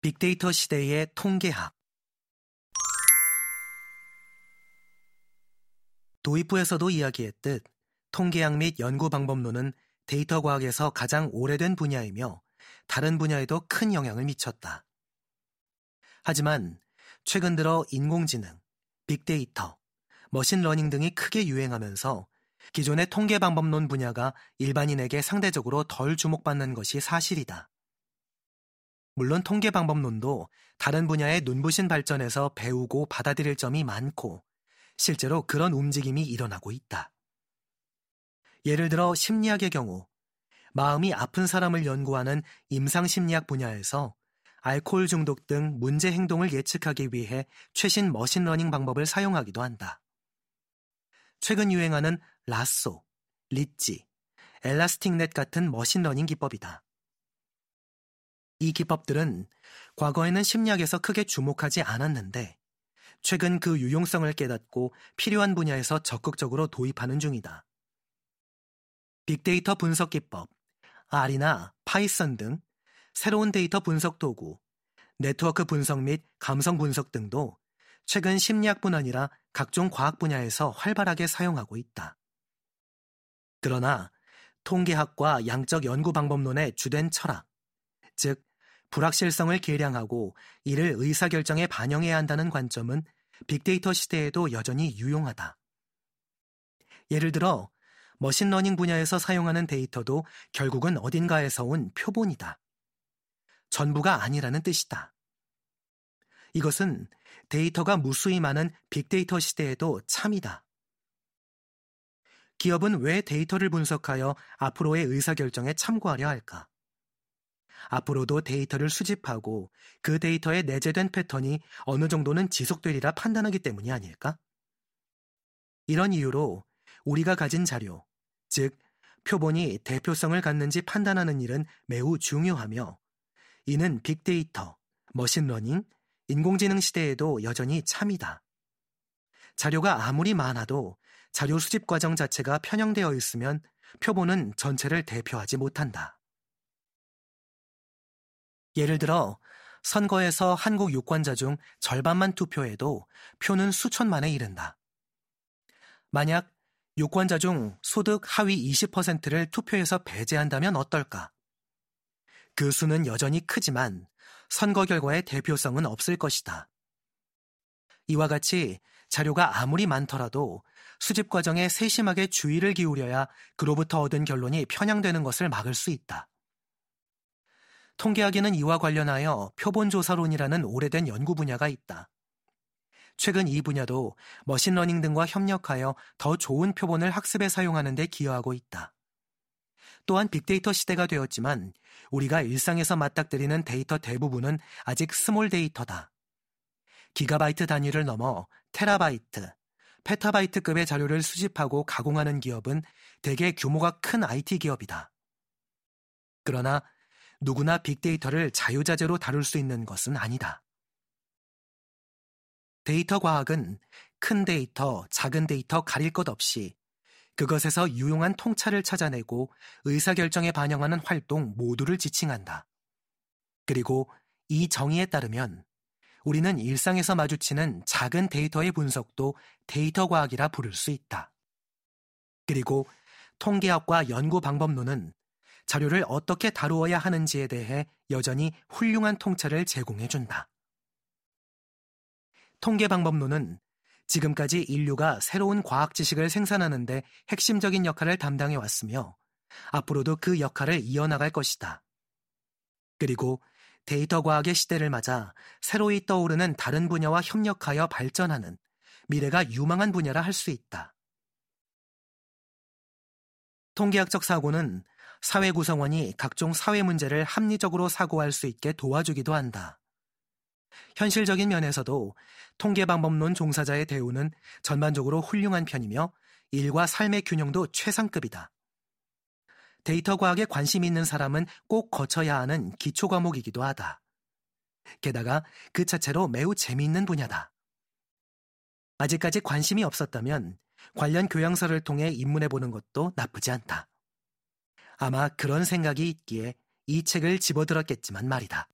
빅데이터 시대의 통계학 도입부에서도 이야기했듯 통계학 및 연구 방법론은 데이터 과학에서 가장 오래된 분야이며 다른 분야에도 큰 영향을 미쳤다. 하지만 최근 들어 인공지능, 빅데이터, machine learning 등이 크게 유행하면서 기존의 통계 방법론 분야가 일반인에게 상대적으로 덜 주목받는 것이 사실이다. 물론 통계 방법론도 다른 분야의 눈부신 발전에서 배우고 받아들일 점이 많고 실제로 그런 움직임이 일어나고 있다. 예를 들어 심리학의 경우 마음이 아픈 사람을 연구하는 임상 심리학 분야에서 알코올 중독 등 문제 행동을 예측하기 위해 최신 machine learning 방법을 사용하기도 한다. 최근 유행하는 lasso, ridge, elastic net 같은 machine learning 기법이다. 이 기법들은 과거에는 심리학에서 크게 주목하지 않았는데 최근 그 유용성을 깨닫고 필요한 분야에서 적극적으로 도입하는 중이다. 빅데이터 분석 기법, R이나 Python 등 새로운 데이터 분석 도구, 네트워크 분석 및 감성 분석 등도 최근 심리학뿐 아니라 각종 과학 분야에서 활발하게 사용하고 있다. 그러나 통계학과 양적 연구 방법론의 주된 철학, 즉 불확실성을 계량하고 이를 의사결정에 반영해야 한다는 관점은 빅데이터 시대에도 여전히 유용하다. 예를 들어 machine learning 분야에서 사용하는 데이터도 결국은 어딘가에서 온 표본이다. 전부가 아니라는 뜻이다. 이것은 데이터가 무수히 많은 빅데이터 시대에도 참이다. 기업은 왜 데이터를 분석하여 앞으로의 의사결정에 참고하려 할까? 앞으로도 데이터를 수집하고 그 데이터에 내재된 패턴이 어느 정도는 지속되리라 판단하기 때문이 아닐까? 이런 이유로 우리가 가진 자료, 즉, 표본이 대표성을 갖는지 판단하는 일은 매우 중요하며 이는 빅데이터, machine learning, 인공지능 시대에도 여전히 참이다. 자료가 아무리 많아도 자료 수집 과정 자체가 편향되어 있으면 표본은 전체를 대표하지 못한다. 예를 들어 선거에서 한국 유권자 중 절반만 투표해도 표는 수천만에 이른다. 만약 유권자 중 소득 하위 20%를 투표에서 배제한다면 어떨까? 그 수는 여전히 크지만 선거 결과의 대표성은 없을 것이다. 이와 같이 자료가 아무리 많더라도 수집 과정에 세심하게 주의를 기울여야 그로부터 얻은 결론이 편향되는 것을 막을 수 있다. 통계학에는 이와 관련하여 표본조사론이라는 오래된 연구 분야가 있다. 최근 이 분야도 machine learning 등과 협력하여 더 좋은 표본을 학습에 사용하는 데 기여하고 있다. 또한 빅데이터 시대가 되었지만 우리가 일상에서 맞닥뜨리는 데이터 대부분은 아직 small data다. 기가바이트 단위를 넘어 테라바이트, 페타바이트급의 자료를 수집하고 가공하는 기업은 대개 규모가 큰 IT 기업이다. 그러나 누구나 빅데이터를 자유자재로 다룰 수 있는 것은 아니다. 데이터 과학은 큰 데이터, 작은 데이터 가릴 것 없이 그것에서 유용한 통찰을 찾아내고 의사결정에 반영하는 활동 모두를 지칭한다. 그리고 이 정의에 따르면 우리는 일상에서 마주치는 작은 데이터의 분석도 데이터 과학이라 부를 수 있다. 그리고 통계학과 연구 방법론은 자료를 어떻게 다루어야 하는지에 대해 여전히 훌륭한 통찰을 제공해 준다. 통계 방법론은 지금까지 인류가 새로운 과학 지식을 생산하는데 핵심적인 역할을 담당해 왔으며 앞으로도 그 역할을 이어나갈 것이다. 그리고 데이터 과학의 시대를 맞아 새로이 떠오르는 다른 분야와 협력하여 발전하는 미래가 유망한 분야라 할 수 있다. 통계학적 사고는 사회 구성원이 각종 사회 문제를 합리적으로 사고할 수 있게 도와주기도 한다. 현실적인 면에서도 통계방법론 종사자의 대우는 전반적으로 훌륭한 편이며 일과 삶의 균형도 최상급이다. 데이터 과학에 관심 있는 사람은 꼭 거쳐야 하는 기초 과목이기도 하다. 게다가 그 자체로 매우 재미있는 분야다. 아직까지 관심이 없었다면 관련 교양서를 통해 입문해 보는 것도 나쁘지 않다. 아마 그런 생각이 있기에 이 책을 집어들었겠지만 말이다.